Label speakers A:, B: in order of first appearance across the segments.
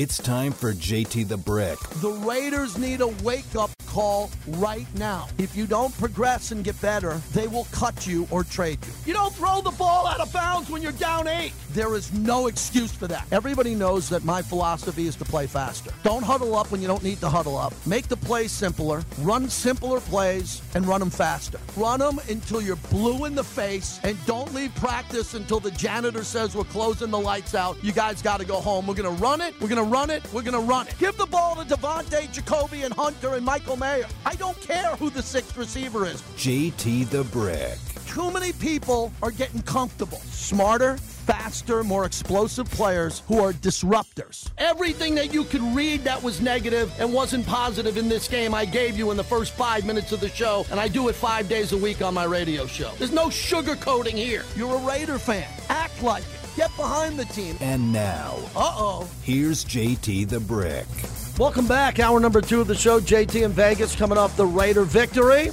A: It's time for JT the Brick.
B: The Raiders need a wake up call right now. If you don't progress and get better, they will cut you or trade you. You don't throw the ball out of bounds when you're down eight. There is no excuse for that. Everybody knows that my philosophy is to play faster. Don't huddle up when you don't need to huddle up. Make the play simpler, run simpler plays, and run them faster. Run them until you're blue in the face, and don't leave practice until the janitor says we're closing the lights out. You guys got to go home. We're going to run it. We're going to run it. We're going to run it. Give the ball to Davante, Jakobi, and Hunter, and Michael Mayer. I don't care who the sixth receiver is.
A: JT the Brick.
B: Too many people are getting comfortable. Smarter, faster, more explosive players who are disruptors. Everything that you could read that was negative and wasn't positive in this game, I gave you in the first five minutes of the show, and I do it five days a week on my radio show. There's no sugarcoating here. You're a Raider fan. Act like it. Get behind the team.
A: And now,
B: Uh oh.
A: here's JT the Brick.
B: Welcome back. Hour number two of the show. JT in Vegas coming off the Raider victory.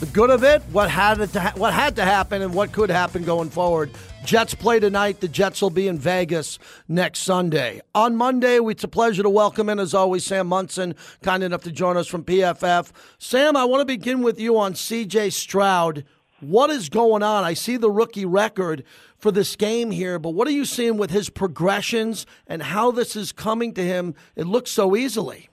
B: The good of it, what had it to ha- what had to happen, and what could happen going forward. Jets play tonight. The Jets will be in Vegas next Sunday. On Monday, it's a pleasure to welcome in, as always, Sam Monson, kind enough to join us from PFF. Sam, I want to begin with you on CJ Stroud. What is going on? I see the rookie record for this game here, but what are you seeing with his progressions and how this is coming to him? It looks so easily.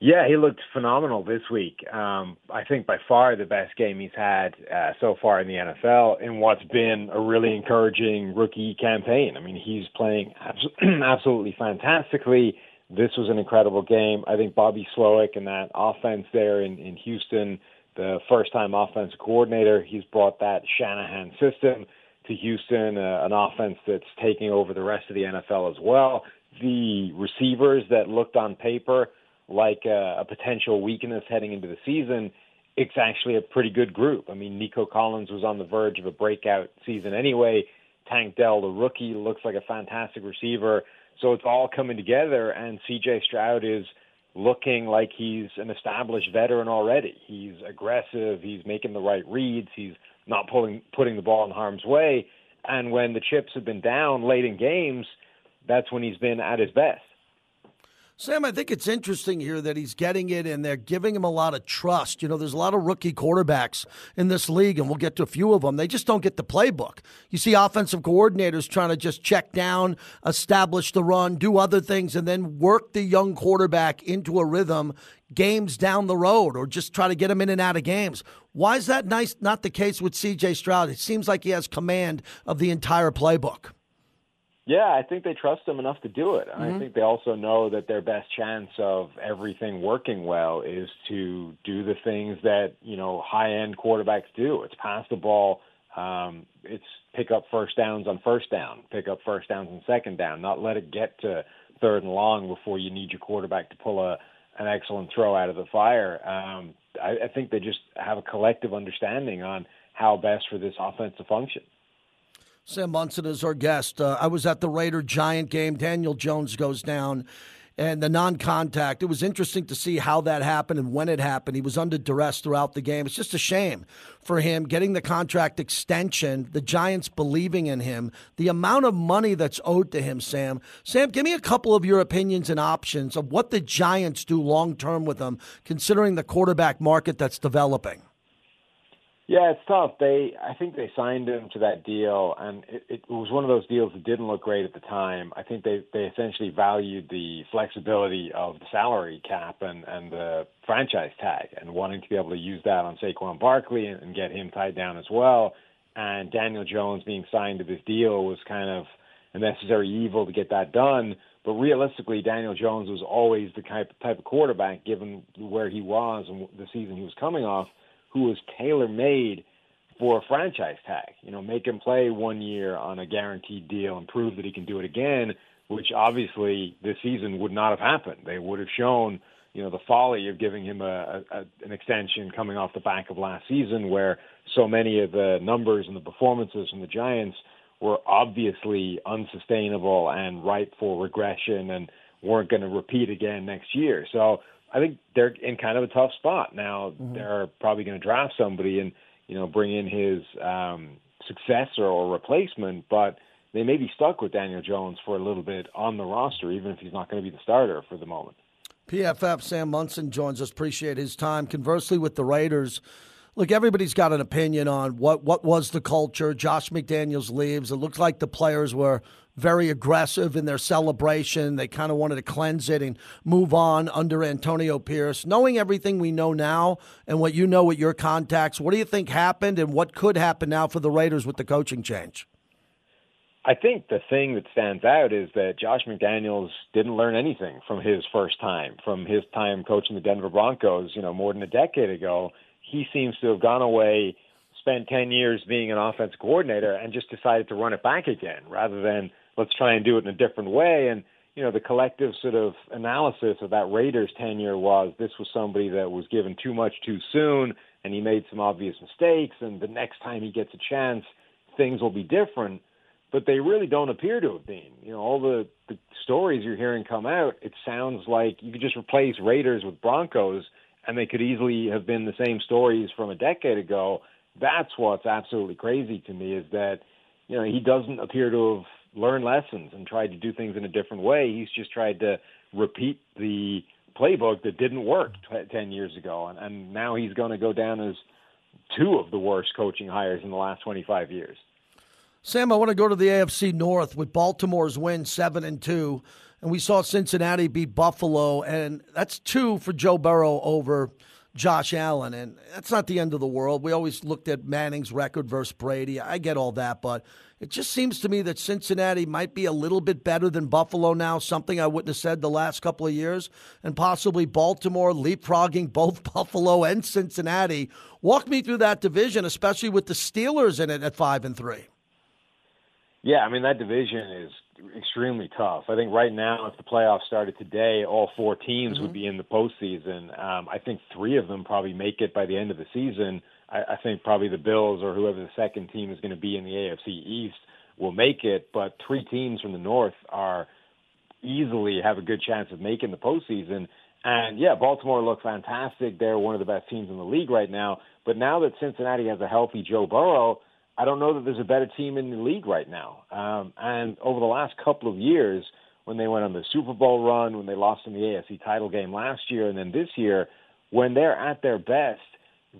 C: Yeah, he looked phenomenal this week. Um, I think by far the best game he's had uh, so far in the NFL in what's been a really encouraging rookie campaign. I mean, he's playing abs- absolutely fantastically. This was an incredible game. I think Bobby Slowik and that offense there in, in Houston, the first time offensive coordinator, he's brought that Shanahan system to Houston, uh, an offense that's taking over the rest of the NFL as well. The receivers that looked on paper like a, a potential weakness heading into the season, it's actually a pretty good group. I mean, Nico Collins was on the verge of a breakout season anyway. Tank Dell, the rookie, looks like a fantastic receiver. So it's all coming together, and CJ Stroud is looking like he's an established veteran already. He's aggressive. He's making the right reads. He's not pulling putting the ball in harm's way. And when the chips have been down late in games, that's when he's been at his best.
B: Sam, I think it's interesting here that he's getting it and they're giving him a lot of trust. You know, there's a lot of rookie quarterbacks in this league, and we'll get to a few of them. They just don't get the playbook. You see offensive coordinators trying to just check down, establish the run, do other things, and then work the young quarterback into a rhythm games down the road or just try to get him in and out of games. Why is that nice not the case with CJ Stroud? It seems like he has command of the entire playbook.
C: Yeah, I think they trust him enough to do it. Mm-hmm. I think they also know that their best chance of everything working well is to do the things that you know high end quarterbacks do. It's pass the ball. Um, it's pick up first downs on first down, pick up first downs on second down, not let it get to third and long before you need your quarterback to pull a an excellent throw out of the fire. Um, I, I think they just have a collective understanding on how best for this offense to function.
B: Sam Monson is our guest. Uh, I was at the Raider Giant game. Daniel Jones goes down and the non contact. It was interesting to see how that happened and when it happened. He was under duress throughout the game. It's just a shame for him getting the contract extension, the Giants believing in him, the amount of money that's owed to him, Sam. Sam, give me a couple of your opinions and options of what the Giants do long term with him, considering the quarterback market that's developing.
C: Yeah, it's tough. They, I think they signed him to that deal, and it, it was one of those deals that didn't look great at the time. I think they they essentially valued the flexibility of the salary cap and and the franchise tag, and wanting to be able to use that on Saquon Barkley and, and get him tied down as well. And Daniel Jones being signed to this deal was kind of a necessary evil to get that done. But realistically, Daniel Jones was always the type type of quarterback, given where he was and the season he was coming off who was tailor made for a franchise tag. You know, make him play one year on a guaranteed deal and prove that he can do it again, which obviously this season would not have happened. They would have shown, you know, the folly of giving him a, a an extension coming off the back of last season where so many of the numbers and the performances from the Giants were obviously unsustainable and ripe for regression and weren't going to repeat again next year. So I think they're in kind of a tough spot now. Mm-hmm. They're probably going to draft somebody and you know bring in his um, successor or replacement, but they may be stuck with Daniel Jones for a little bit on the roster, even if he's not going to be the starter for the moment.
B: PFF Sam Monson joins us. Appreciate his time. Conversely, with the Raiders, look, everybody's got an opinion on what what was the culture. Josh McDaniels leaves. It looked like the players were very aggressive in their celebration. They kind of wanted to cleanse it and move on under Antonio Pierce. Knowing everything we know now and what you know with your contacts, what do you think happened and what could happen now for the Raiders with the coaching change?
C: I think the thing that stands out is that Josh McDaniels didn't learn anything from his first time, from his time coaching the Denver Broncos, you know, more than a decade ago. He seems to have gone away, spent 10 years being an offense coordinator, and just decided to run it back again rather than let's try and do it in a different way. And, you know, the collective sort of analysis of that Raiders tenure was this was somebody that was given too much too soon, and he made some obvious mistakes, and the next time he gets a chance, things will be different but they really don't appear to have been. You know, all the, the stories you're hearing come out, it sounds like you could just replace Raiders with Broncos, and they could easily have been the same stories from a decade ago. That's what's absolutely crazy to me is that, you know, he doesn't appear to have learned lessons and tried to do things in a different way. He's just tried to repeat the playbook that didn't work t- 10 years ago. And, and now he's going to go down as two of the worst coaching hires in the last 25 years.
B: Sam, I want to go to the AFC North with Baltimore's win seven and two, and we saw Cincinnati beat Buffalo, and that's two for Joe Burrow over Josh Allen, and that's not the end of the world. We always looked at Manning's record versus Brady. I get all that, but it just seems to me that Cincinnati might be a little bit better than Buffalo now, something I wouldn't have said the last couple of years, and possibly Baltimore leapfrogging both Buffalo and Cincinnati. Walk me through that division, especially with the Steelers in it at five and three.
C: Yeah, I mean that division is extremely tough. I think right now, if the playoffs started today, all four teams mm-hmm. would be in the postseason. Um, I think three of them probably make it by the end of the season. I, I think probably the Bills or whoever the second team is going to be in the AFC East will make it, but three teams from the North are easily have a good chance of making the postseason. And yeah, Baltimore look fantastic. They're one of the best teams in the league right now. But now that Cincinnati has a healthy Joe Burrow, I don't know that there's a better team in the league right now. Um, and over the last couple of years, when they went on the Super Bowl run, when they lost in the AFC title game last year, and then this year, when they're at their best,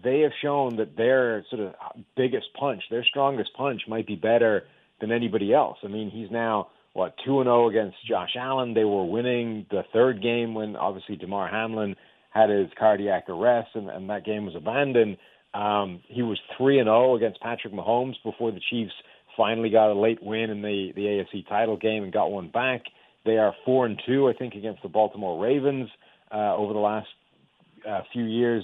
C: they have shown that their sort of biggest punch, their strongest punch, might be better than anybody else. I mean, he's now what two and zero oh against Josh Allen. They were winning the third game when obviously Damar Hamlin had his cardiac arrest, and, and that game was abandoned. Um, he was three and zero oh against Patrick Mahomes before the Chiefs finally got a late win in the the AFC title game and got one back. They are four and two, I think, against the Baltimore Ravens uh, over the last uh, few years.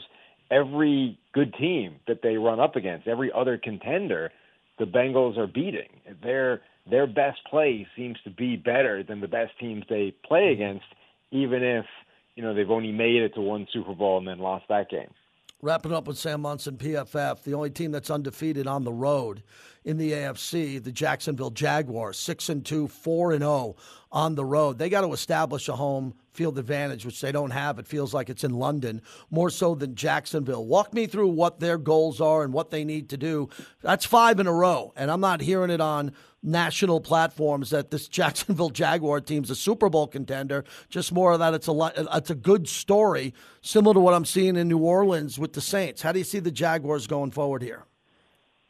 C: Every good team that they run up against, every other contender, the Bengals are beating. Their their best play seems to be better than the best teams they play against, even if you know they've only made it to one Super Bowl and then lost that game.
B: Wrapping up with Sam Monson, PFF, the only team that's undefeated on the road in the AFC, the Jacksonville Jaguars, six and two, four and zero oh on the road. They got to establish a home field advantage, which they don't have. It feels like it's in London more so than Jacksonville. Walk me through what their goals are and what they need to do. That's five in a row, and I'm not hearing it on national platforms that this Jacksonville Jaguar team's a Super Bowl contender. Just more of that. It's a it's a good story, similar to what I'm seeing in New Orleans with the Saints. How do you see the Jaguars going forward here?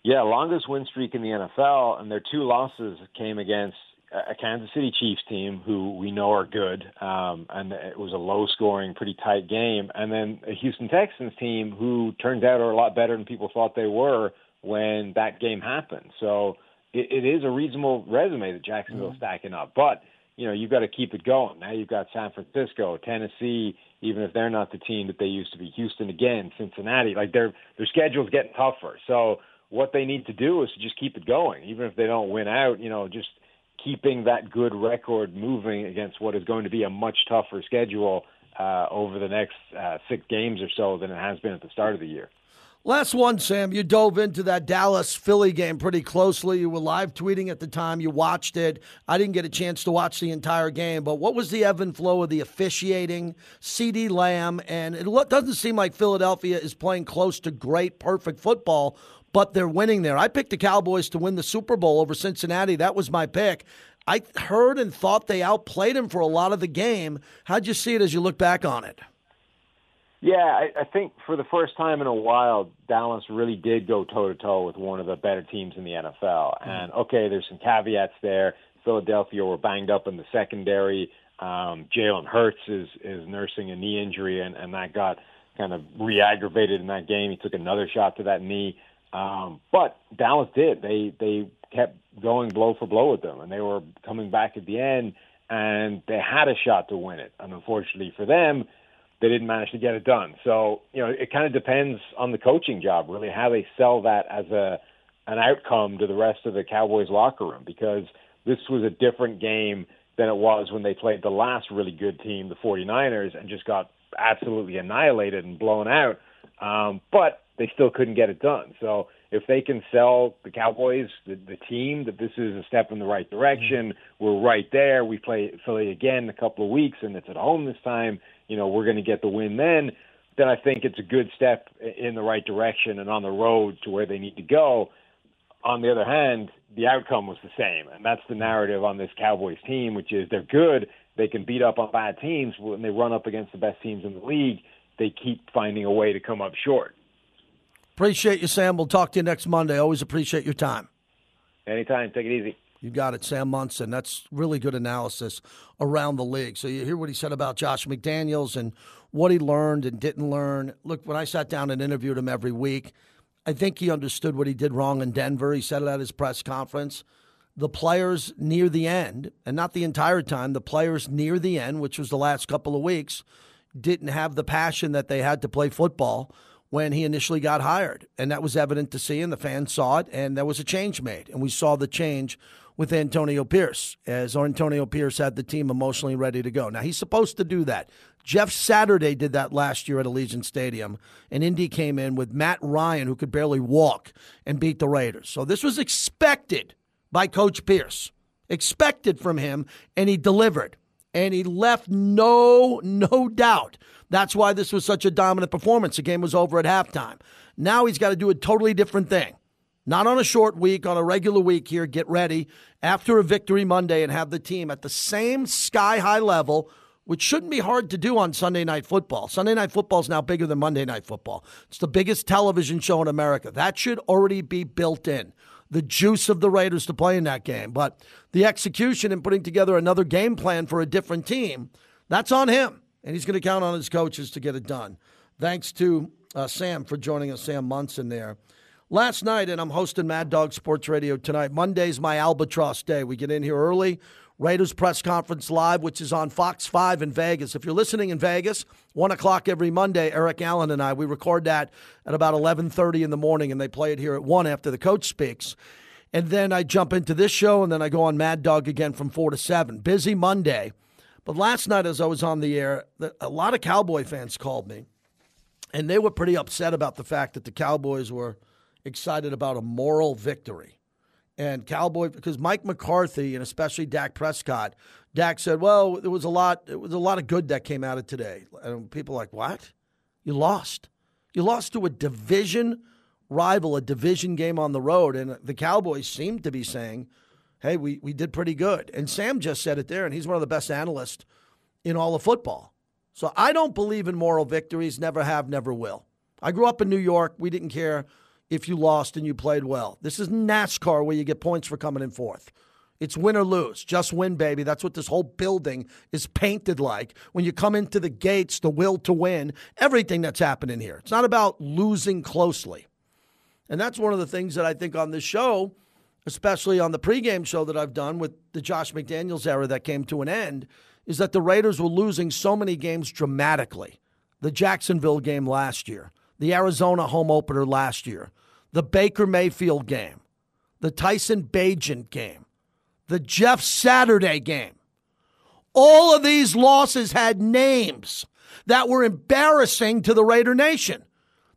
C: Yeah, longest win streak in the NFL, and their two losses came against a Kansas City Chiefs team who we know are good, um, and it was a low-scoring, pretty tight game, and then a Houston Texans team who turns out are a lot better than people thought they were when that game happened. So it, it is a reasonable resume that Jacksonville's mm-hmm. stacking up, but you know you've got to keep it going. Now you've got San Francisco, Tennessee, even if they're not the team that they used to be, Houston again, Cincinnati. Like their their schedule's getting tougher. So what they need to do is to just keep it going, even if they don't win out. You know, just keeping that good record moving against what is going to be a much tougher schedule uh, over the next uh, six games or so than it has been at the start of the year.
B: Last one, Sam. You dove into that Dallas Philly game pretty closely. You were live tweeting at the time. You watched it. I didn't get a chance to watch the entire game, but what was the ebb and flow of the officiating? CeeDee Lamb, and it doesn't seem like Philadelphia is playing close to great, perfect football. But they're winning there. I picked the Cowboys to win the Super Bowl over Cincinnati. That was my pick. I heard and thought they outplayed him for a lot of the game. How'd you see it as you look back on it?
C: Yeah, I, I think for the first time in a while, Dallas really did go toe to toe with one of the better teams in the NFL. Mm-hmm. And okay, there's some caveats there. Philadelphia were banged up in the secondary. Um, Jalen Hurts is is nursing a knee injury, and and that got kind of re-aggravated in that game. He took another shot to that knee. Um, but Dallas did. They they kept going blow for blow with them, and they were coming back at the end, and they had a shot to win it. And unfortunately for them, they didn't manage to get it done. So you know, it kind of depends on the coaching job, really, how they sell that as a an outcome to the rest of the Cowboys locker room, because this was a different game than it was when they played the last really good team, the 49ers, and just got absolutely annihilated and blown out. Um, but they still couldn't get it done. So if they can sell the Cowboys, the, the team, that this is a step in the right direction, we're right there. We play Philly again in a couple of weeks, and it's at home this time you know, we're going to get the win then, then I think it's a good step in the right direction and on the road to where they need to go. On the other hand, the outcome was the same, and that's the narrative on this Cowboys team, which is they're good. They can beat up on bad teams when they run up against the best teams in the league. They keep finding a way to come up short.
B: Appreciate you, Sam. We'll talk to you next Monday. Always appreciate your time.
C: Anytime. Take it easy.
B: You got it, Sam Monson. That's really good analysis around the league. So you hear what he said about Josh McDaniels and what he learned and didn't learn. Look, when I sat down and interviewed him every week, I think he understood what he did wrong in Denver. He said it at his press conference. The players near the end, and not the entire time, the players near the end, which was the last couple of weeks, didn't have the passion that they had to play football when he initially got hired. And that was evident to see, and the fans saw it, and there was a change made. And we saw the change with Antonio Pierce, as Antonio Pierce had the team emotionally ready to go. Now, he's supposed to do that. Jeff Saturday did that last year at Allegiant Stadium, and Indy came in with Matt Ryan, who could barely walk, and beat the Raiders. So this was expected by Coach Pierce, expected from him, and he delivered. And he left no no doubt. That's why this was such a dominant performance. The game was over at halftime. Now he's got to do a totally different thing not on a short week, on a regular week here. Get ready after a victory Monday and have the team at the same sky high level, which shouldn't be hard to do on Sunday Night Football. Sunday Night Football is now bigger than Monday Night Football. It's the biggest television show in America. That should already be built in. The juice of the Raiders to play in that game. But the execution and putting together another game plan for a different team, that's on him. And he's going to count on his coaches to get it done. Thanks to uh, Sam for joining us, Sam Monson there. Last night, and I'm hosting Mad Dog Sports Radio tonight. Monday's my albatross day. We get in here early. Raiders press conference live, which is on Fox 5 in Vegas. If you're listening in Vegas, 1 o'clock every Monday, Eric Allen and I, we record that at about 11.30 in the morning, and they play it here at 1 after the coach speaks. And then I jump into this show, and then I go on Mad Dog again from 4 to 7. Busy Monday. But last night, as I was on the air, a lot of Cowboy fans called me, and they were pretty upset about the fact that the Cowboys were – excited about a moral victory. And Cowboy, because Mike McCarthy and especially Dak Prescott, Dak said, "Well, there was a lot. It was a lot of good that came out of today." And people are like, "What? You lost? You lost to a division rival, a division game on the road." And the Cowboys seem to be saying, "Hey, we we did pretty good." And Sam just said it there, and he's one of the best analysts in all of football. So I don't believe in moral victories. Never have, never will. I grew up in New York. We didn't care if you lost and you played well. This is NASCAR where you get points for coming in fourth. It's win or lose. Just win, baby. That's what this whole building is painted like. When you come into the gates, the will to win, everything that's happening here. It's not about losing closely. And that's one of the things that I think on this show, especially on the pregame show that I've done with the Josh McDaniels era that came to an end, is that the Raiders were losing so many games dramatically. The Jacksonville game last year, the Arizona home opener last year, the Baker Mayfield game, the Tyson Bagent game, the Jeff Saturday game. All of these losses had names that were embarrassing to the Raider Nation.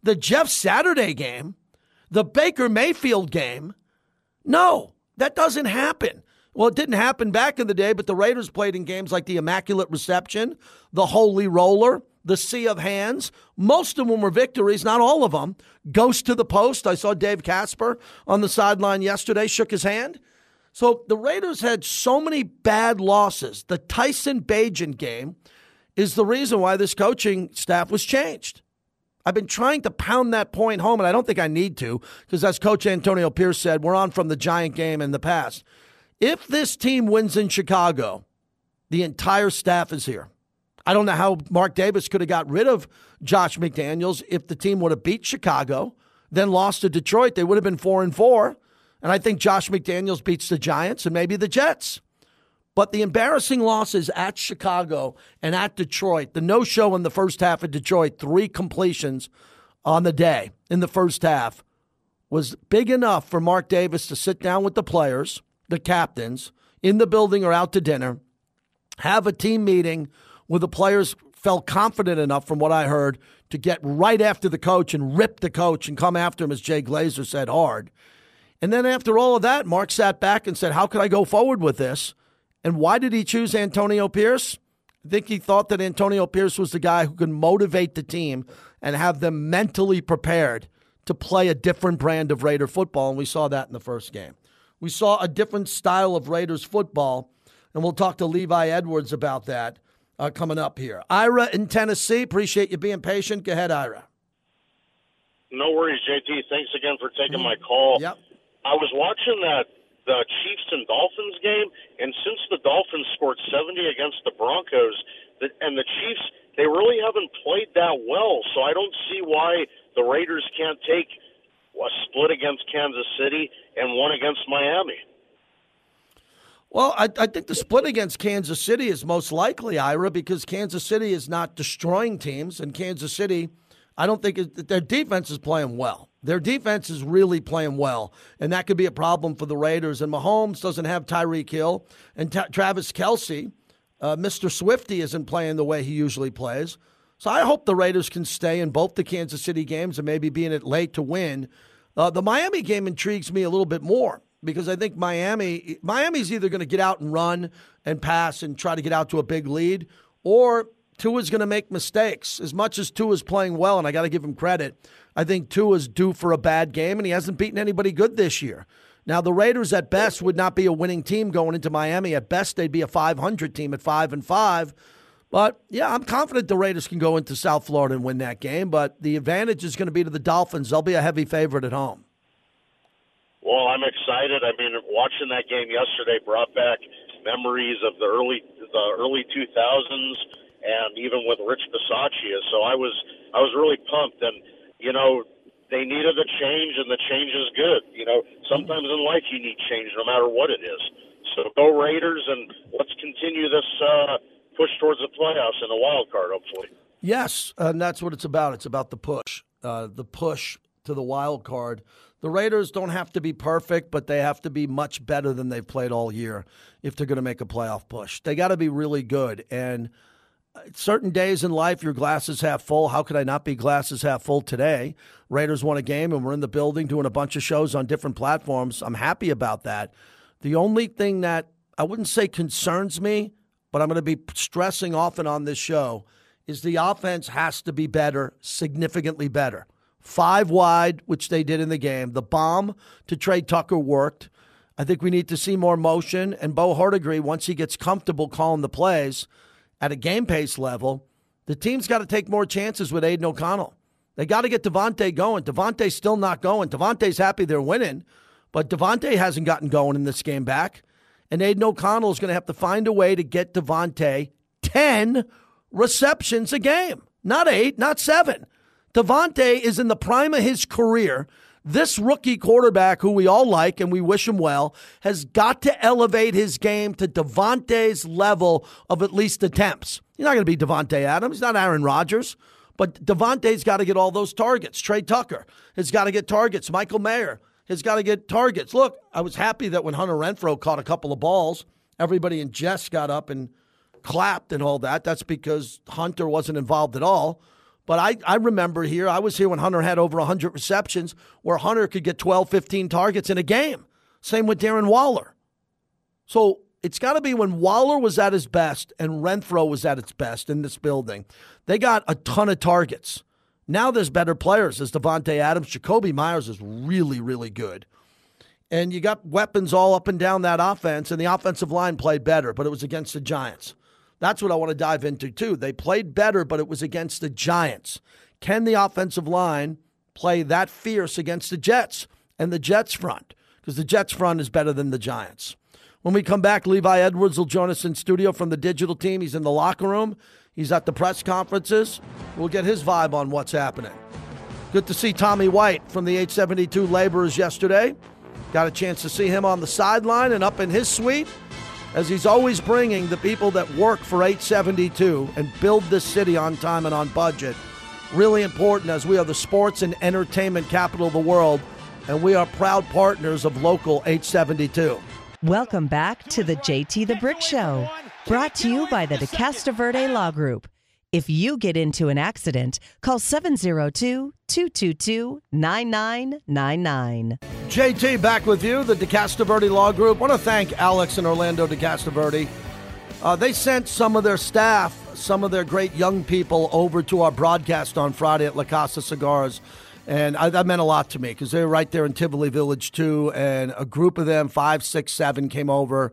B: The Jeff Saturday game, the Baker Mayfield game, no, that doesn't happen. Well, it didn't happen back in the day, but the Raiders played in games like the Immaculate Reception, the Holy Roller, the sea of hands. Most of them were victories, not all of them. Ghost to the post. I saw Dave Casper on the sideline yesterday, shook his hand. So the Raiders had so many bad losses. The Tyson Bagent game is the reason why this coaching staff was changed. I've been trying to pound that point home, and I don't think I need to, because as Coach Antonio Pierce said, we're on from the Giant game in the past. If this team wins in Chicago, the entire staff is here. I don't know how Mark Davis could have got rid of Josh McDaniels if the team would have beat Chicago, then lost to Detroit. They would have been four and four. And I think Josh McDaniels beats the Giants and maybe the Jets. But the embarrassing losses at Chicago and at Detroit, the no show in the first half of Detroit, three completions on the day in the first half, was big enough for Mark Davis to sit down with the players, the captains, in the building or out to dinner, have a team meeting where the players felt confident enough, from what I heard, to get right after the coach and rip the coach and come after him, as Jay Glazer said, hard. And then after all of that, Mark sat back and said, How could I go forward with this? And why did he choose Antonio Pierce? I think he thought that Antonio Pierce was the guy who could motivate the team and have them mentally prepared to play a different brand of Raider football. And we saw that in the first game. We saw a different style of Raiders football. And we'll talk to Levi Edwards about that uh, coming up here. Ira in Tennessee, appreciate you being patient. Go ahead, Ira.
D: No worries, JT. Thanks again for taking my call.
B: Yep.
D: I was watching that the Chiefs and Dolphins game, and since the Dolphins scored 70 against the Broncos, the, and the Chiefs, they really haven't played that well. So I don't see why the Raiders can't take a split against Kansas City and one against Miami.
B: Well, I, I, think the split against Kansas City is most likely, Ira, because Kansas City is not destroying teams, and Kansas City, I don't think it, their defense is playing well. Their defense is really playing well, and that could be a problem for the Raiders. And Mahomes doesn't have Tyreek Hill, and T- Travis Kelce, uh, Mr. Swifty, isn't playing the way he usually plays. So I hope the Raiders can stay in both the Kansas City games and maybe be in it late to win. Uh, the Miami game intrigues me a little bit more because I think Miami Miami's either going to get out and run and pass and try to get out to a big lead, or Tua's going to make mistakes. As much as Tua's playing well, and I got to give him credit, I think Tua's due for a bad game, and he hasn't beaten anybody good this year. Now the Raiders at best would not be a winning team going into Miami. At best, they'd be a 500 team at five and five. But yeah, I'm confident the Raiders can go into South Florida and win that game. But the advantage is going to be to the Dolphins. They'll be a heavy favorite at home.
D: Well, I'm excited. I mean, watching that game yesterday brought back memories of the early the early 2000s and even with Rich Bisaccia. So I was I was really pumped, and you know they needed a change, and the change is good. You know, sometimes in life you need change, no matter what it is. So go Raiders, and let's continue this uh, push towards the playoffs and the wild card, hopefully.
B: Yes, and that's what it's about. It's about the push, uh, the push to the wild card. The Raiders don't have to be perfect, but they have to be much better than they've played all year if they're going to make a playoff push. They got to be really good. And uh, certain days in life, your glass is half full. How could I not be glasses half full today? Raiders won a game, and we're in the building doing a bunch of shows on different platforms. I'm happy about that. The only thing that I wouldn't say concerns me, but I'm going to be stressing often on this show is the offense has to be better, significantly better. Five wide, which they did in the game. The bomb to Tre Tucker worked. I think we need to see more motion. And Bo Hardegree, once he gets comfortable calling the plays, at a game pace level, the team's got to take more chances with Aidan O'Connell. They got to get Davante going. Davante's still not going. Davante's happy they're winning, but Davante hasn't gotten going in this game back. And Aidan O'Connell is going to have to find a way to get Davante 10 receptions a game. Not eight, not seven. Davante is in the prime of his career. This rookie quarterback, who we all like and we wish him well, has got to elevate his game to Davante's level of at least attempts. He's not going to be Davante Adams. He's not Aaron Rodgers. But Davante's got to get all those targets. Tre Tucker has got to get targets. Michael Mayer has got to get targets. Look, I was happy that when Hunter Renfrow caught a couple of balls, everybody in Jess got up and clapped and all that. That's because Hunter wasn't involved at all. But I, I remember here, I was here when Hunter had over 100 receptions, where Hunter could get 12, 15 targets in a game. Same with Darren Waller. So It's got to be when Waller was at his best and Renfrow was at its best in this building. They got a ton of targets. Now there's better players. There's Davante Adams. Jakobi Meyers is really, really good. And you got weapons all up and down that offense, and the offensive line played better, but it was against the Giants. That's what I want to dive into, too. They played better, but it was against the Giants. Can the offensive line play that fierce against the Jets and the Jets front? Because the Jets front is better than the Giants. When we come back, Levi Edwards will join us in studio from the digital team. He's in the locker room, he's at the press conferences. We'll get his vibe on what's happening. Good to see Tommy White from the 872 Laborers yesterday. Got a chance to see him on the sideline and up in his suite as he's always bringing the people that work for 872 and build this city on time and on budget. Really important as we are the sports and entertainment capital of the world, and we are proud partners of Local 872.
E: Welcome back to the JT the Brick Show, brought to you by the De Castroverde Law Group. If you get into an accident, call 702 222 9999.
B: JT back with you, the DeCastro Law Group. want to thank Alex and Orlando DeCastro Uh, they sent some of their staff, some of their great young people over to our broadcast on Friday at La Casa Cigars. And I, that meant a lot to me because they were right there in Tivoli Village, too. And a group of them, five, six, seven, came over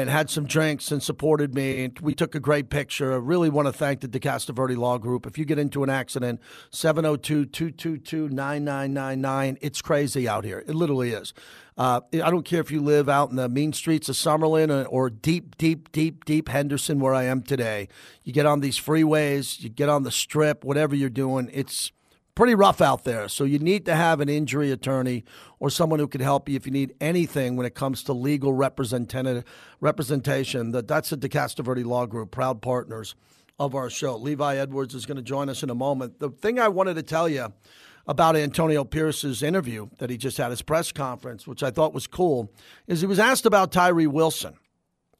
B: and had some drinks and supported me. And we took a great picture. I really want to thank the De Castroverde Law Group. If you get into an accident, 702 222 9999. It's crazy out here. It literally is. Uh, I don't care if you live out in the mean streets of Summerlin or, or deep, deep, deep, deep Henderson, where I am today. You get on these freeways, you get on the strip, whatever you're doing, it's pretty rough out there. So you need to have an injury attorney or someone who can help you if you need anything when it comes to legal representation. That that's the De Castroverde Law Group, proud partners of our show. Levi Edwards is going to join us in a moment. The thing I wanted to tell you about Antonio Pierce's interview that he just had his press conference, which I thought was cool, is he was asked about Tyree Wilson,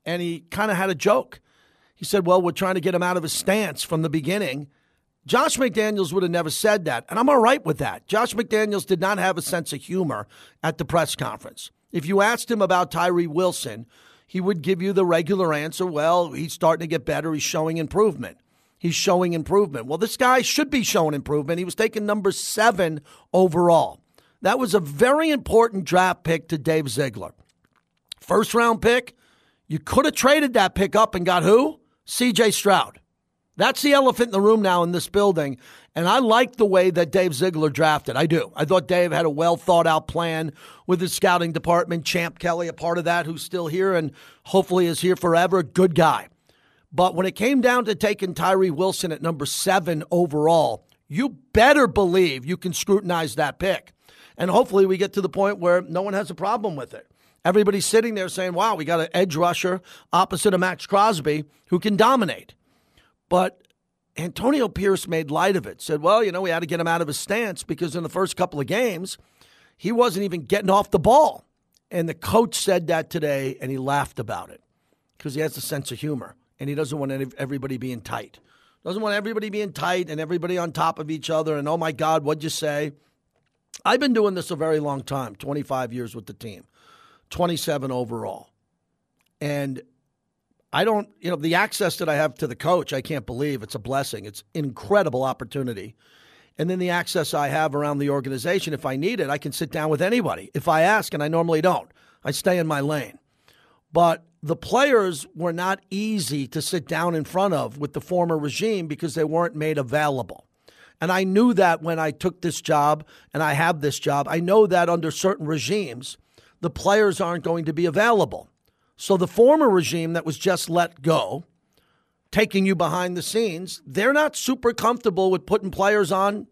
B: and he kind of had a joke. He said, "Well, we're trying to get him out of his stance from the beginning." Josh McDaniels would have never said that, and I'm all right with that. Josh McDaniels did not have a sense of humor at the press conference. If you asked him about Tyree Wilson, he would give you the regular answer well, he's starting to get better, he's showing improvement. He's showing improvement. Well, this guy should be showing improvement. He was taken number seven overall. That was a very important draft pick to Dave Ziegler. First round pick, you could have traded that pick up and got who? CJ Stroud. That's the elephant in the room now in this building. And I like the way that Dave Ziegler drafted. I do. I thought Dave had a well thought out plan with his scouting department. Champ Kelly, a part of that, who's still here and hopefully is here forever. Good guy. But when it came down to taking Tyree Wilson at number seven overall, you better believe you can scrutinize that pick. And hopefully we get to the point where no one has a problem with it. Everybody's sitting there saying, wow, we got an edge rusher opposite of Maxx Crosby who can dominate. But Antonio Pierce made light of it, said, well, you know, we had to get him out of his stance because in the first couple of games, he wasn't even getting off the ball. And the coach said that today, and he laughed about it because he has a sense of humor and he doesn't want everybody being tight. Doesn't want everybody being tight and everybody on top of each other. And oh my God, what'd you say? I've been doing this a very long time 25 years with the team, 27 overall. And I don't, you know, the access that I have to the coach, I can't believe it's a blessing. It's incredible opportunity. And then the access I have around the organization, if I need it, I can sit down with anybody if I ask, and I normally don't. I stay in my lane. But the players were not easy to sit down in front of with the former regime because they weren't made available. And I knew that when I took this job and I have this job. I know that under certain regimes, the players aren't going to be available. So the former regime that was just let go, taking you behind the scenes, they're not super comfortable with putting players on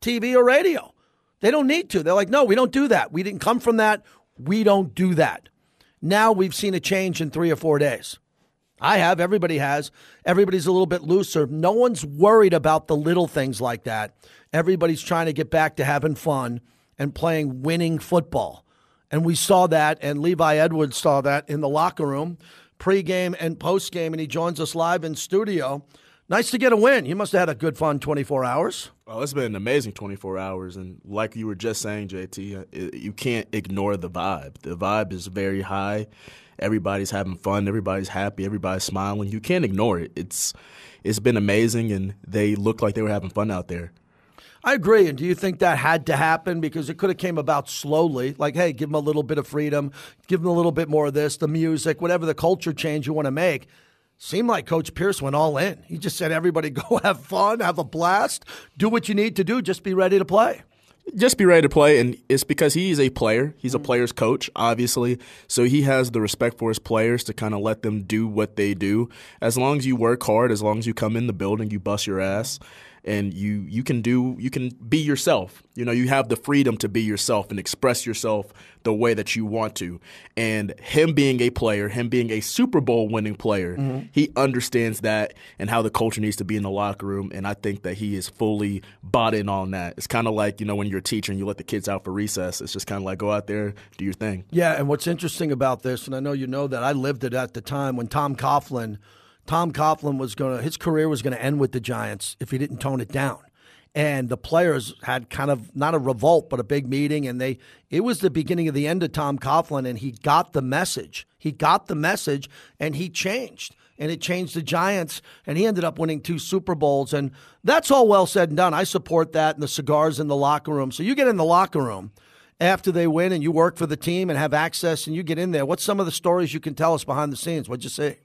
B: TV or radio. They don't need to. They're like, no, we don't do that. We didn't come from that. We don't do that. Now we've seen a change in three or four days. I have. Everybody has. Everybody's a little bit looser. No one's worried about the little things like that. Everybody's trying to get back to having fun and playing winning football. And we saw that, and Levi Edwards saw that in the locker room, pregame and postgame, and he joins us live in studio. Nice to get a win. You must have had a good fun 24 hours.
F: Oh, it's been an amazing 24 hours. And like you were just saying, JT, uh, you can't ignore the vibe. The vibe is very high. everybody's having fun, everybody's happy, everybody's smiling. You can't ignore it. It's it's been amazing, and they looked like they were having fun out there.
B: I agree. And do you think that had to happen because it could have came about slowly? Like, hey, give them a little bit of freedom, give them a little bit more of this, the music, whatever the culture change you want to make. Seemed like Coach Pierce went all in. He just said, everybody go have fun, have a blast, do what you need to do, just be ready to play
F: just be ready to play and it's because he's a player he's a mm-hmm. player's coach obviously so he has the respect for his players to kind of let them do what they do as long as you work hard as long as you come in the building you bust your ass and you you can do you can be yourself. You know, you have the freedom to be yourself and express yourself the way that you want to. And him being a player, him being a Super Bowl winning player, mm-hmm. he understands that and how the culture needs to be in the locker room. And I think that he is fully bought in on that. It's kind of like, you know, when you're a teacher and you let the kids out for recess, it's just kind of like go out there, do your thing.
B: Yeah. And what's interesting about this, and I know you know that I lived it at the time when Tom Coughlin – Tom Coughlin was going to, his career was going to end with the Giants if he didn't tone it down. And the players had kind of not a revolt, but a big meeting. And they, it was the beginning of the end of Tom Coughlin, and he got the message. He got the message, and he changed. And it changed the Giants, and he ended up winning two Super Bowls. And that's all well said and done. I support that and the cigars in the locker room. So you get in the locker room after they win and you work for the team and have access and you get in there. What's some of the stories you can tell us behind the scenes? What'd you say?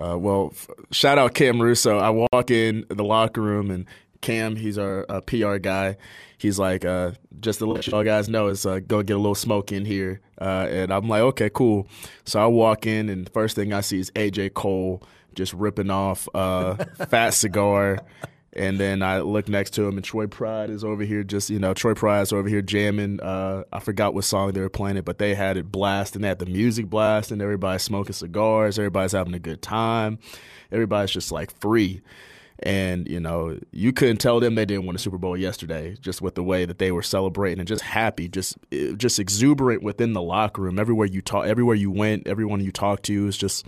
F: Uh, well, f- shout out Cam Russo. I walk in the locker room and Cam, he's our uh, PR guy. He's like, uh, just to let you all guys know, it's uh, go get a little smoke in here. Uh, and I'm like, okay, cool. So I walk in, and the first thing I see is AJ Cole just ripping off uh, Fat Cigar. And then I look next to him, and Troy Pride is over here. Just you know, Troy Pride's over here jamming. Uh, I forgot what song they were playing it, but they had it blasting. They had the music blasting. Everybody's smoking cigars. Everybody's having a good time. Everybody's just like free. And you know, you couldn't tell them they didn't win a Super Bowl yesterday, just with the way that they were celebrating and just happy, just just exuberant within the locker room. Everywhere you talk, everywhere you went, everyone you talked to was just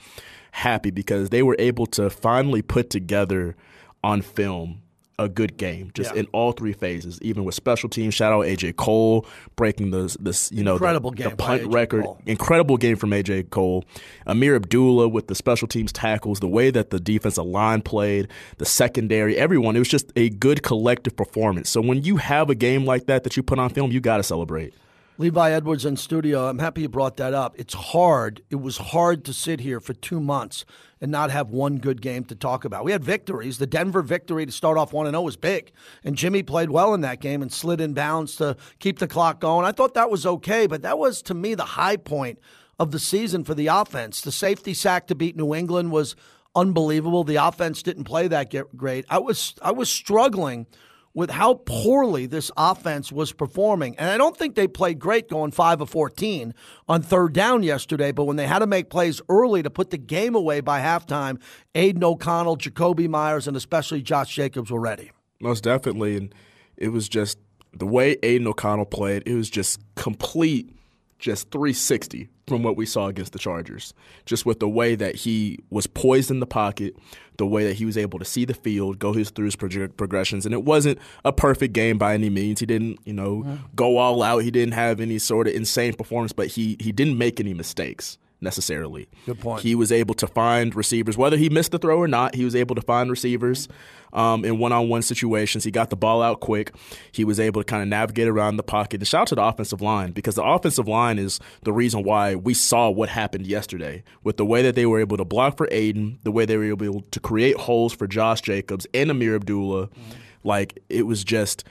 F: happy because they were able to finally put together on film a good game, just yeah. in all three phases, even with special teams. Shout out AJ Cole breaking the this you know
B: incredible
F: the,
B: game
F: the punt record.
B: Cole.
F: Incredible game from AJ Cole. Ameer Abdullah with the special teams tackles, the way that the defensive line played, the secondary, everyone. It was just a good collective performance. So when you have a game like that that you put on film, you got to celebrate.
B: Levi Edwards in studio. I'm happy you brought that up. It's hard. It was hard to sit here for two months and not have one good game to talk about. We had victories. The Denver victory to start off 1 0 was big. And Jimmy played well in that game and slid in bounds to keep the clock going. I thought that was okay, but that was, to me, the high point of the season for the offense. The safety sack to beat New England was unbelievable. The offense didn't play that great. I was I was struggling with how poorly this offense was performing. And I don't think they played great going 5 of 14 on third down yesterday, but when they had to make plays early to put the game away by halftime, Aidan O'Connell, Jakobi Meyers, and especially Josh Jacobs were ready.
F: Most definitely. And it was just the way Aidan O'Connell played, it was just complete just 360 from what we saw against the Chargers. Just with the way that he was poised in the pocket, the way that he was able to see the field, go his, through his progressions, and it wasn't a perfect game by any means. He didn't, you know, go all out. He didn't have any sort of insane performance, but he he didn't make any mistakes necessarily.
B: Good point.
F: He was able to find receivers, whether he missed the throw or not. He was able to find receivers um, in one-on-one situations. He got the ball out quick. He was able to kind of navigate around the pocket. And shout out to the offensive line because the offensive line is the reason why we saw what happened yesterday with the way that they were able to block for Aidan, the way they were able to create holes for Josh Jacobs and Ameer Abdullah. Mm-hmm. Like it was just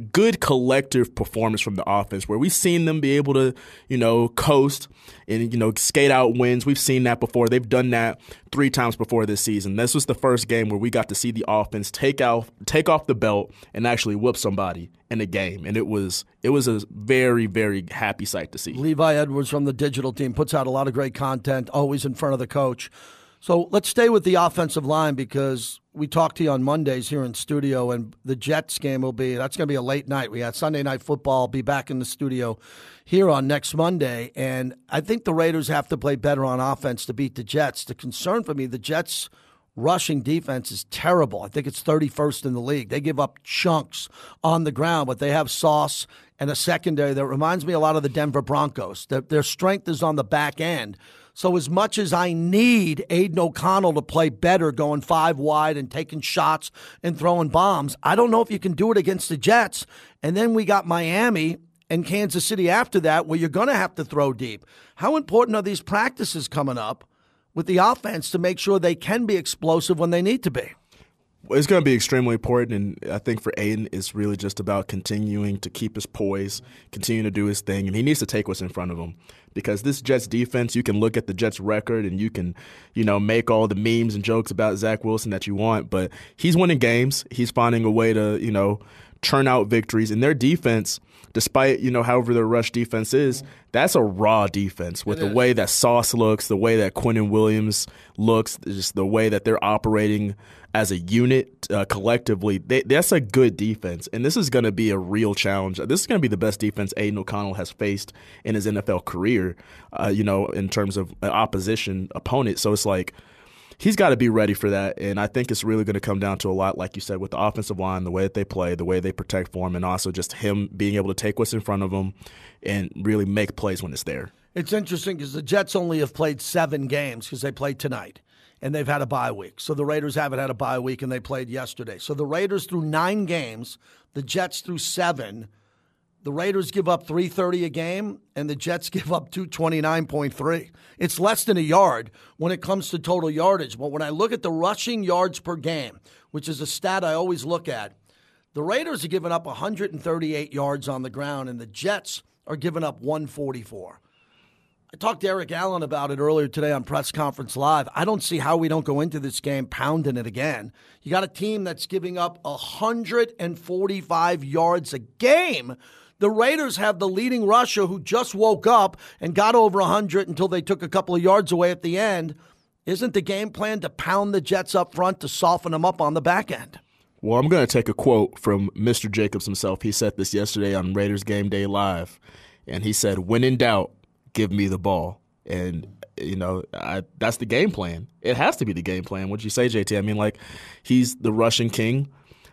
F: good collective performance from the offense where we've seen them be able to, you know, coast and, you know, skate out wins. We've seen that before. They've done that three times before this season. This was the first game where we got to see the offense take out take off the belt and actually whip somebody in a game. And it was it was a very, very happy sight to see.
B: Levi Edwards from the digital team puts out a lot of great content, always in front of the coach. So let's stay with the offensive line because we talked to you on Mondays here in studio, and the Jets game will be that's going to be a late night. We had Sunday night football. I'll be back in the studio here on next Monday, and I think the Raiders have to play better on offense to beat the Jets. The concern for me, the Jets rushing defense is terrible. I think it's 31st in the league. They give up chunks on the ground, but they have sauce and a secondary that reminds me a lot of the Denver Broncos. Their, their strength is on the back end. So, as much as I need Aidan O'Connell to play better going five wide and taking shots and throwing bombs, I don't know if you can do it against the Jets. And then we got Miami and Kansas City after that, where you're going to have to throw deep. How important are these practices coming up with the offense to make sure they can be explosive when they need to be?
F: It's going to be extremely important, and I think for Aidan, it's really just about continuing to keep his poise, continuing to do his thing, and he needs to take what's in front of him. Because this Jets defense, you can look at the Jets record and you can, you know, make all the memes and jokes about Zach Wilson that you want, but he's winning games. He's finding a way to, you know, churn out victories, and their defense – despite you know however their rush defense is, that's a raw defense with it the is. way that Sauce looks, the way that Quinnen Williams looks, just the way that they're operating as a unit uh, collectively. They, that's a good defense, and this is going to be a real challenge. This is going to be the best defense Aidan O'Connell has faced in his NFL career. Uh, you know, in terms of an opposition opponent. So it's like he's got to be ready for that. And I think it's really going to come down to a lot, like you said, with the offensive line, the way that they play, the way they protect for him, and also just him being able to take what's in front of him and really make plays when it's there.
B: It's interesting because the Jets only have played seven games because they played tonight and they've had a bye week. So the Raiders haven't had a bye week and they played yesterday. So the Raiders through nine games, the Jets through seven. The Raiders give up 330 a game, and the Jets give up 229.3. It's less than a yard when it comes to total yardage. But when I look at the rushing yards per game, which is a stat I always look at, the Raiders are giving up 138 yards on the ground, and the Jets are giving up 144. I talked to Eric Allen about it earlier today on Press Conference Live. I don't see how we don't go into this game pounding it again. You got a team that's giving up 145 yards a game the Raiders have the leading rusher who just woke up and got over 100 until they took a couple of yards away at the end. Isn't the game plan to pound the Jets up front to soften them up on the back end?
F: Well, I'm going to take a quote from Mr. Jacobs himself. He said this yesterday on Raiders Game Day Live, and he said, When in doubt, give me the ball. And you know, I, that's the game plan. It has to be the game plan. What'd you say, JT? I mean, like, he's the Russian king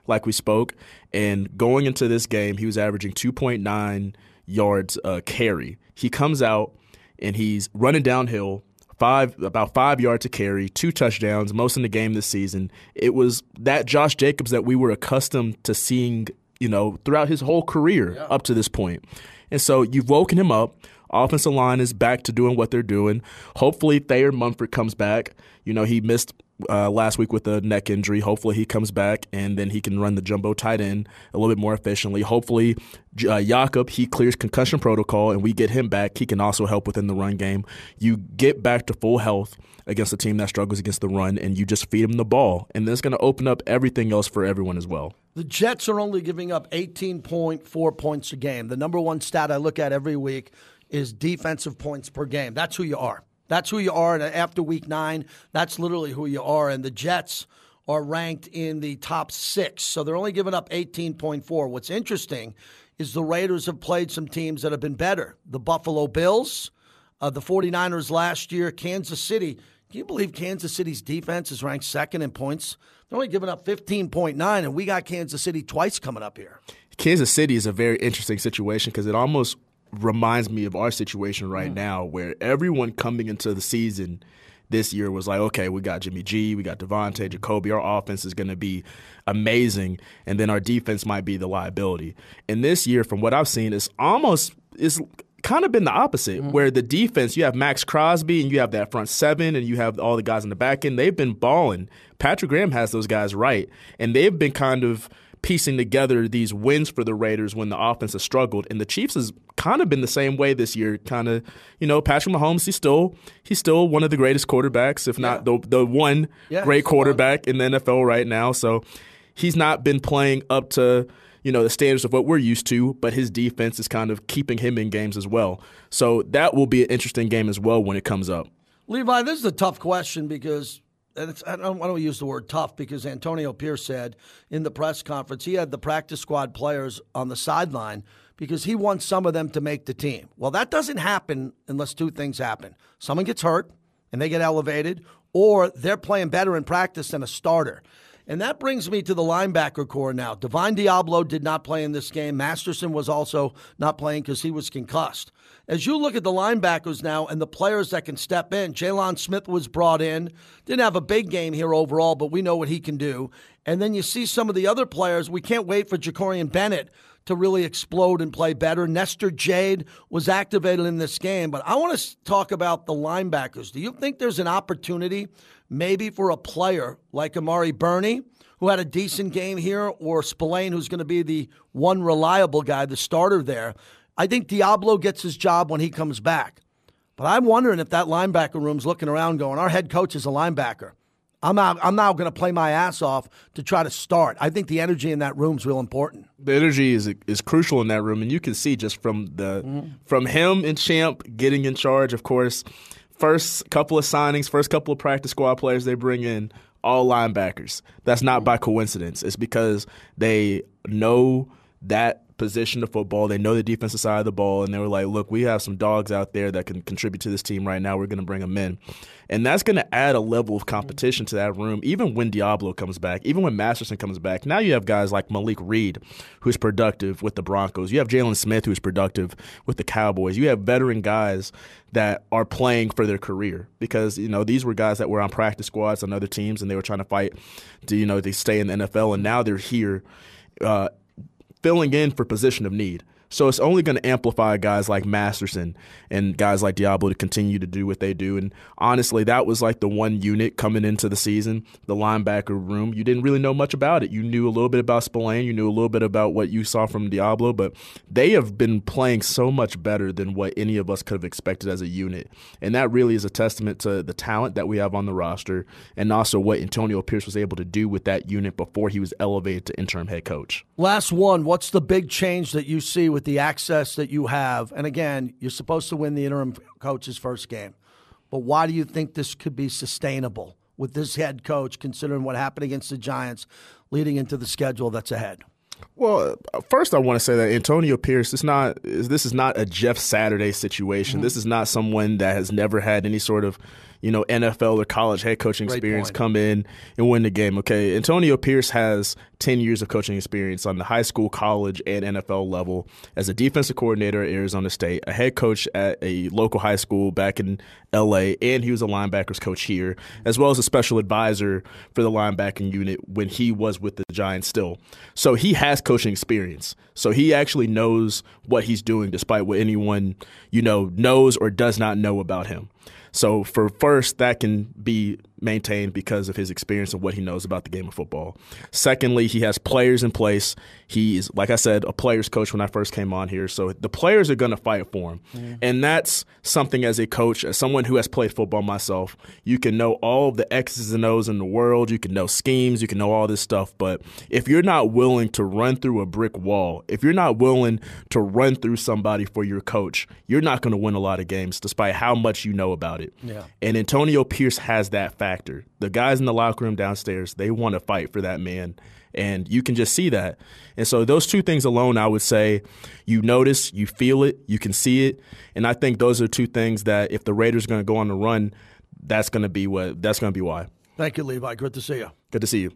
F: like we spoke. And going into this game, he was averaging 2.9 yards uh, carry. He comes out and he's running downhill, five about five yards to carry, two touchdowns, most in the game this season. It was that Josh Jacobs that we were accustomed to seeing, you know, throughout his whole career yeah. up to this point. And so you've woken him up. Offensive line is back to doing what they're doing. Hopefully, Thayer Munford comes back. You know, he missed uh, last week with a neck injury. Hopefully, he comes back and then he can run the jumbo tight end a little bit more efficiently. Hopefully, uh, Jakobi clears concussion protocol and we get him back. He can also help within the run game. You get back to full health against a team that struggles against the run, and you just feed him the ball, and then it's going to open up everything else for everyone as well.
B: The Jets are only giving up 18.4 points a game. The number one stat I look at every week is defensive points per game. That's who you are. That's who you are. And after week nine, that's literally who you are. And the Jets are ranked in the top six. So they're only giving up 18.4. What's interesting is the Raiders have played some teams that have been better. The Buffalo Bills, uh, the 49ers last year, Kansas City. Can you believe Kansas City's defense is ranked second in points? They're only giving up 15.9, and we got Kansas City twice coming up here.
F: Kansas City is a very interesting situation because it almost reminds me of our situation right mm. now, where everyone coming into the season this year was like, okay, we got Jimmy G, we got Davante, Jakobi. Our offense is going to be amazing, and then our defense might be the liability. And this year, from what I've seen, it's almost it's kind of been the opposite, mm-hmm. where the defense, you have Maxx Crosby and you have that front seven and you have all the guys in the back end. They've been balling. Patrick Graham has those guys right, and they've been kind of piecing together these wins for the Raiders when the offense has struggled. And the Chiefs has kind of been the same way this year. Kind of, you know, Patrick Mahomes, he's still he's still one of the greatest quarterbacks, if not yeah. the the one yeah, great quarterback in the NFL right now. So he's not been playing up to you know the standards of what we're used to, but his defense is kind of keeping him in games as well. So that will be an interesting game as well when it comes up.
B: Levi, this is a tough question because I don't, I don't use the word tough because Antonio Pierce said in the press conference he had the practice squad players on the sideline because he wants some of them to make the team. Well, that doesn't happen unless two things happen someone gets hurt and they get elevated, or they're playing better in practice than a starter. And that brings me to the linebacker core now. Divine Deablo did not play in this game. Masterson was also not playing because he was concussed. As you look at the linebackers now and the players that can step in, Jaylon Smith was brought in. Didn't have a big game here overall, but we know what he can do. And then you see some of the other players. We can't wait for Jakorian Bennett to really explode and play better. Nesta Jade was activated in this game, but I want to talk about the linebackers. Do you think there's an opportunity maybe for a player like Amari Burney, who had a decent game here, or Spillane, who's going to be the one reliable guy, the starter there? I think Deablo gets his job when he comes back. But I'm wondering if that linebacker room's looking around going, our head coach is a linebacker. I'm out, I'm now going to play my ass off to try to start. I think the energy in that room is real important.
F: The energy is is crucial in that room, and you can see just from the mm-hmm. from him and Champ getting in charge. Of course, first couple of signings, first couple of practice squad players they bring in, all linebackers. That's not by coincidence. It's because they know that position of football. They know the defensive side of the ball, and they were like, "Look, we have some dogs out there that can contribute to this team right now. We're going to bring them in." And that's going to add a level of competition to that room, even when Deablo comes back, even when Masterson comes back. Now you have guys like Malik Reed, who's productive with the Broncos. You have Jaylon Smith, who's productive with the Cowboys. You have veteran guys that are playing for their career because, you know, these were guys that were on practice squads on other teams and they were trying to fight to, you know, they stay in the NFL. And now they're here. Uh, filling in for position of need. So it's only going to amplify guys like Masterson and guys like Deablo to continue to do what they do. And honestly, that was like the one unit coming into the season, the linebacker room. You didn't really know much about it. You knew a little bit about Spillane, you knew a little bit about what you saw from Deablo, but they have been playing so much better than what any of us could have expected as a unit. And that really is a testament to the talent that we have on the roster and also what Antonio Pierce was able to do with that unit before he was elevated to interim head coach.
B: Last one, what's the big change that you see with with the access that you have, and again, you're supposed to win the interim coach's first game, but why do you think this could be sustainable with this head coach, considering what happened against the Giants leading into the schedule that's ahead?
F: Well, first I want to say that Antonio Pierce is not is, this is not a Jeff Saturday situation. Mm-hmm. This is not someone that has never had any sort of you know, NFL or college head coaching Great experience point. come in and win the game. Okay, Antonio Pierce has 10 years of coaching experience on the high school, college, and NFL level as a defensive coordinator at Arizona State, a head coach at a local high school back in LA, and he was a linebackers coach here, as well as a special advisor for the linebacking unit when he was with the Giants still. So he has coaching experience. So he actually knows what he's doing despite what anyone, you know, knows or does not know about him. So for first, that can be maintained because of his experience and what he knows about the game of football. Secondly, he has players in place. He's, like I said, a player's coach when I first came on here. So the players are going to fight for him. Mm-hmm. And that's something as a coach, as someone who has played football myself, you can know all of the X's and O's in the world. You can know schemes. You can know all this stuff. But if you're not willing to run through a brick wall, if you're not willing to run through somebody for your coach, you're not going to win a lot of games despite how much you know about it.
B: Yeah.
F: And Antonio Pierce has that fact factor. The guys in the locker room downstairs, they want to fight for that man. And you can just see that. And so, those two things alone, I would say you notice, you feel it, you can see it. And I think those are two things that if the Raiders are going to go on the run, that's going to be what that's going to be why.
B: Thank you, Levi. Good to see you.
F: Good to see you.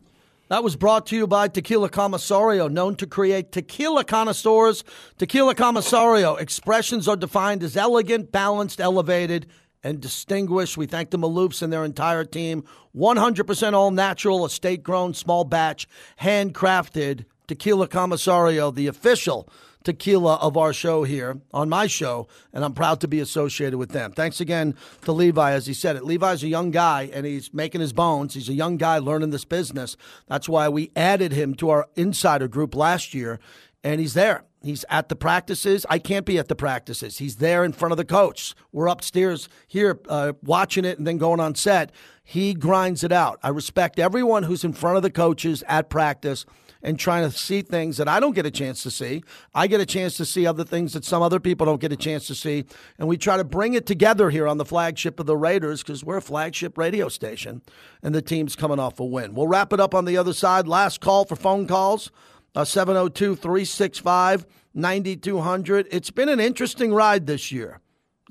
B: That was brought to you by Tequila Comisario, known to create tequila connoisseurs. Tequila Comisario expressions are defined as elegant, balanced, elevated, and distinguished. We thank the Maloofs and their entire team. 100% all natural, estate grown, small batch, handcrafted tequila Comisario, the official tequila of our show here on my show, and I'm proud to be associated with them. Thanks again to Levi, as he said it. Levi's a young guy and he's making his bones. He's a young guy learning this business. That's why we added him to our insider group last year, and he's there. He's at the practices. I can't be at the practices. He's there in front of the coach. We're upstairs here uh, watching it and then going on set. He grinds it out. I respect everyone who's in front of the coaches at practice and trying to see things that I don't get a chance to see. I get a chance to see other things that some other people don't get a chance to see. And we try to bring it together here on the flagship of the Raiders because we're a flagship radio station and the team's coming off a win. We'll wrap it up on the other side. Last call for phone calls. Uh, 702 365 9200. It's been an interesting ride this year.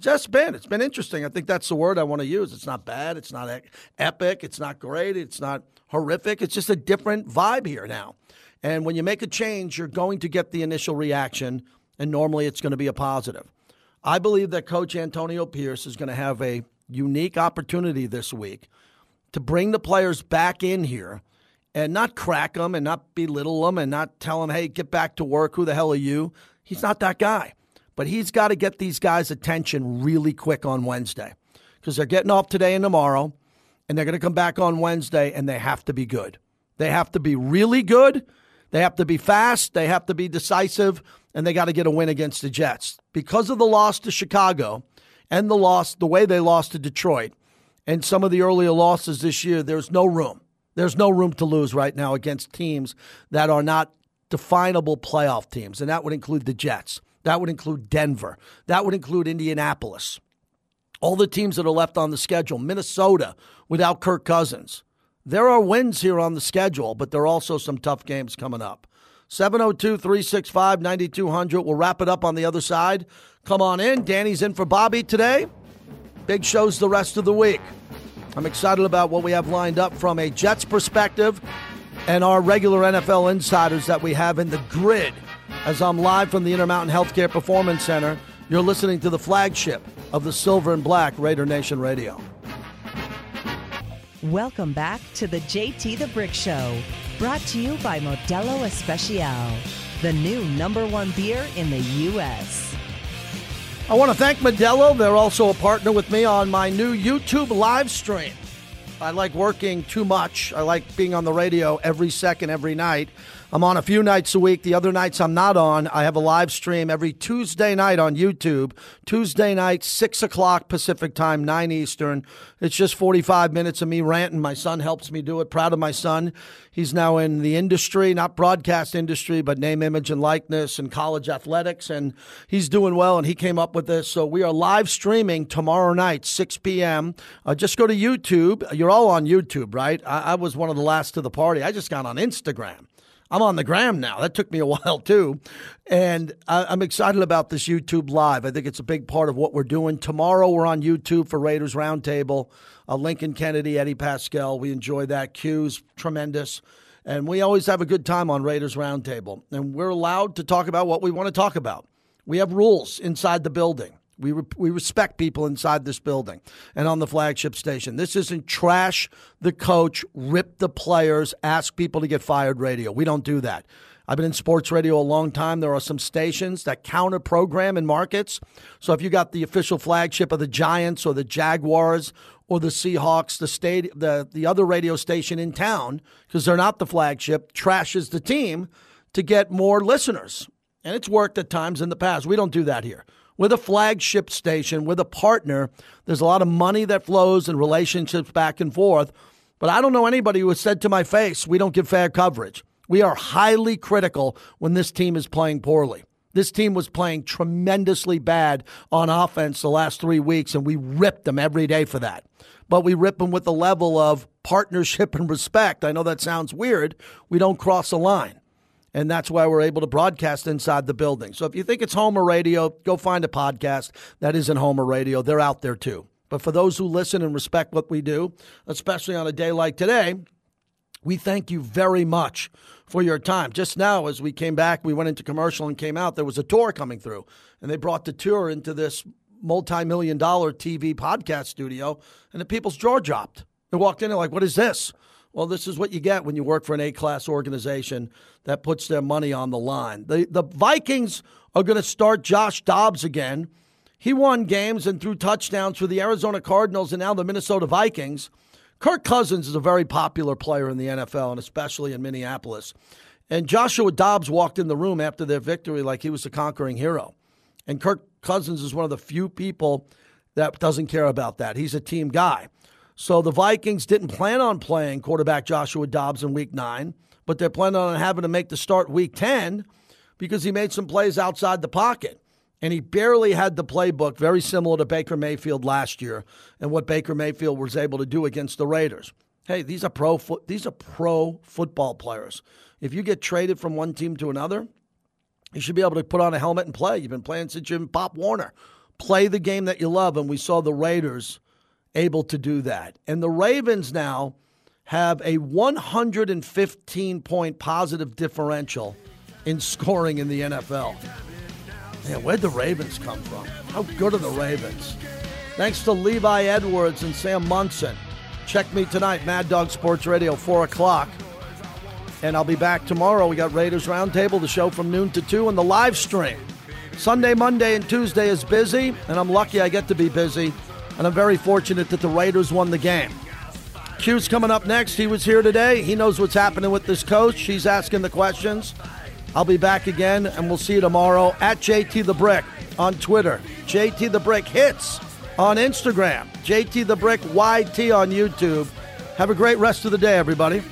B: Just been. It's been interesting. I think that's the word I want to use. It's not bad. It's not epic. It's not great. It's not horrific. It's just a different vibe here now. And when you make a change, you're going to get the initial reaction, and normally it's going to be a positive. I believe that Coach Antonio Pierce is going to have a unique opportunity this week to bring the players back in here and not crack them and not belittle them and not tell them, hey, get back to work. Who the hell are you? He's not that guy. But he's got to get these guys' attention really quick on Wednesday because they're getting off today and tomorrow, and they're going to come back on Wednesday, and they have to be good. They have to be really good. They have to be fast. They have to be decisive, and they got to get a win against the Jets. Because of the loss to Chicago and the loss, the way they lost to Detroit, and some of the earlier losses this year, there's no room. There's no room to lose right now against teams that are not definable playoff teams, and that would include the Jets. That would include Denver. That would include Indianapolis. All the teams that are left on the schedule, Minnesota without Kirk Cousins. There are wins here on the schedule, but there are also some tough games coming up. 702 365 9200. We'll wrap it up on the other side. Come on in. Danny's in for Bobby today. Big shows the rest of the week. I'm excited about what we have lined up from a Jets perspective and our regular NFL insiders that we have in the grid as I'm live from the Intermountain Healthcare Performance Center. You're listening to the flagship of the Silver and Black Raider Nation Radio.
E: Welcome back to the JT the Brick Show, brought to you by Modelo Especial, the new number one beer in the U.S.
B: I want to thank Modelo. They're also a partner with me on my new YouTube live stream. I like working too much. I like being on the radio every second, every night. I'm on a few nights a week. The other nights I'm not on. I have a live stream every Tuesday night on YouTube. Tuesday night, 6 o'clock Pacific time, 9 Eastern. It's just 45 minutes of me ranting. My son helps me do it. Proud of my son. He's now in the industry, not broadcast industry, but name, image, and likeness and college athletics. And he's doing well, and he came up with this. So we are live streaming tomorrow night, 6 p.m. Uh, just go to YouTube. You're all on YouTube, right? I, I was one of the last to the party. I just got on Instagram. I'm on the gram now. That took me a while too. And I'm excited about this YouTube Live. I think it's a big part of what we're doing. Tomorrow we're on YouTube for Raiders Roundtable. Uh, Lincoln Kennedy, Eddie Paskal. We enjoy that. Q's tremendous. And we always have a good time on Raiders Roundtable. And we're allowed to talk about what we want to talk about. We have rules inside the building. We, re- we respect people inside this building and on the flagship station. This isn't trash the coach, rip the players, ask people to get fired radio. We don't do that. I've been in sports radio a long time. There are some stations that counter program in markets. So if you got the official flagship of the Giants or the Jaguars or the Seahawks, the state, the, the other radio station in town, because they're not the flagship, trashes the team to get more listeners. And it's worked at times in the past. We don't do that here with a flagship station, with a partner. There's a lot of money that flows and relationships back and forth. But I don't know anybody who has said to my face, we don't give fair coverage. We are highly critical when this team is playing poorly. This team was playing tremendously bad on offense the last three weeks, and we ripped them every day for that. But we rip them with a level of partnership and respect. I know that sounds weird. We don't cross a line and that's why we're able to broadcast inside the building. So if you think it's Homer Radio, go find a podcast that isn't Homer Radio. They're out there too. But for those who listen and respect what we do, especially on a day like today, we thank you very much for your time. Just now, as we came back, we went into commercial and came out, there was a tour coming through, and they brought the tour into this multi million dollar TV podcast studio, and the people's jaw dropped. They walked in and like, what is this? Well, this is what you get when you work for an A class organization that puts their money on the line. The, the Vikings are going to start Josh Dobbs again. He won games and threw touchdowns for the Arizona Cardinals and now the Minnesota Vikings. Kirk Cousins is a very popular player in the NFL and especially in Minneapolis. And Joshua Dobbs walked in the room after their victory like he was a conquering hero. And Kirk Cousins is one of the few people that doesn't care about that. He's a team guy. So the Vikings didn't plan on playing quarterback Joshua Dobbs in week nine, but they're planning on having to make the start week 10 because he made some plays outside the pocket. And he barely had the playbook, very similar to Baker Mayfield last year and what Baker Mayfield was able to do against the Raiders. Hey, these are pro fo- these are pro football players. If you get traded from one team to another, you should be able to put on a helmet and play. You've been playing since you've been Pop Warner. Play the game that you love, and we saw the Raiders able to do that. And the Ravens now have a 115 point positive differential in scoring in the NFL. Man, where'd the Ravens come from? How good are the Ravens? Thanks to Levi Edwards and Sam Monson. Check me tonight, Mad Dog Sports Radio, 4 o'clock. And I'll be back tomorrow. We got Raiders Roundtable, the show from noon to 2, and the live stream. Sunday, Monday, and Tuesday is busy, and I'm lucky I get to be busy. And I'm very fortunate that the Raiders won the game. Q's coming up next. He was here today. He knows what's happening with this coach. He's asking the questions. I'll be back again, and we'll see you tomorrow at JT the Brick on Twitter. JT the Brick hits on Instagram. JT the Brick YT on YouTube. Have a great rest of the day, everybody.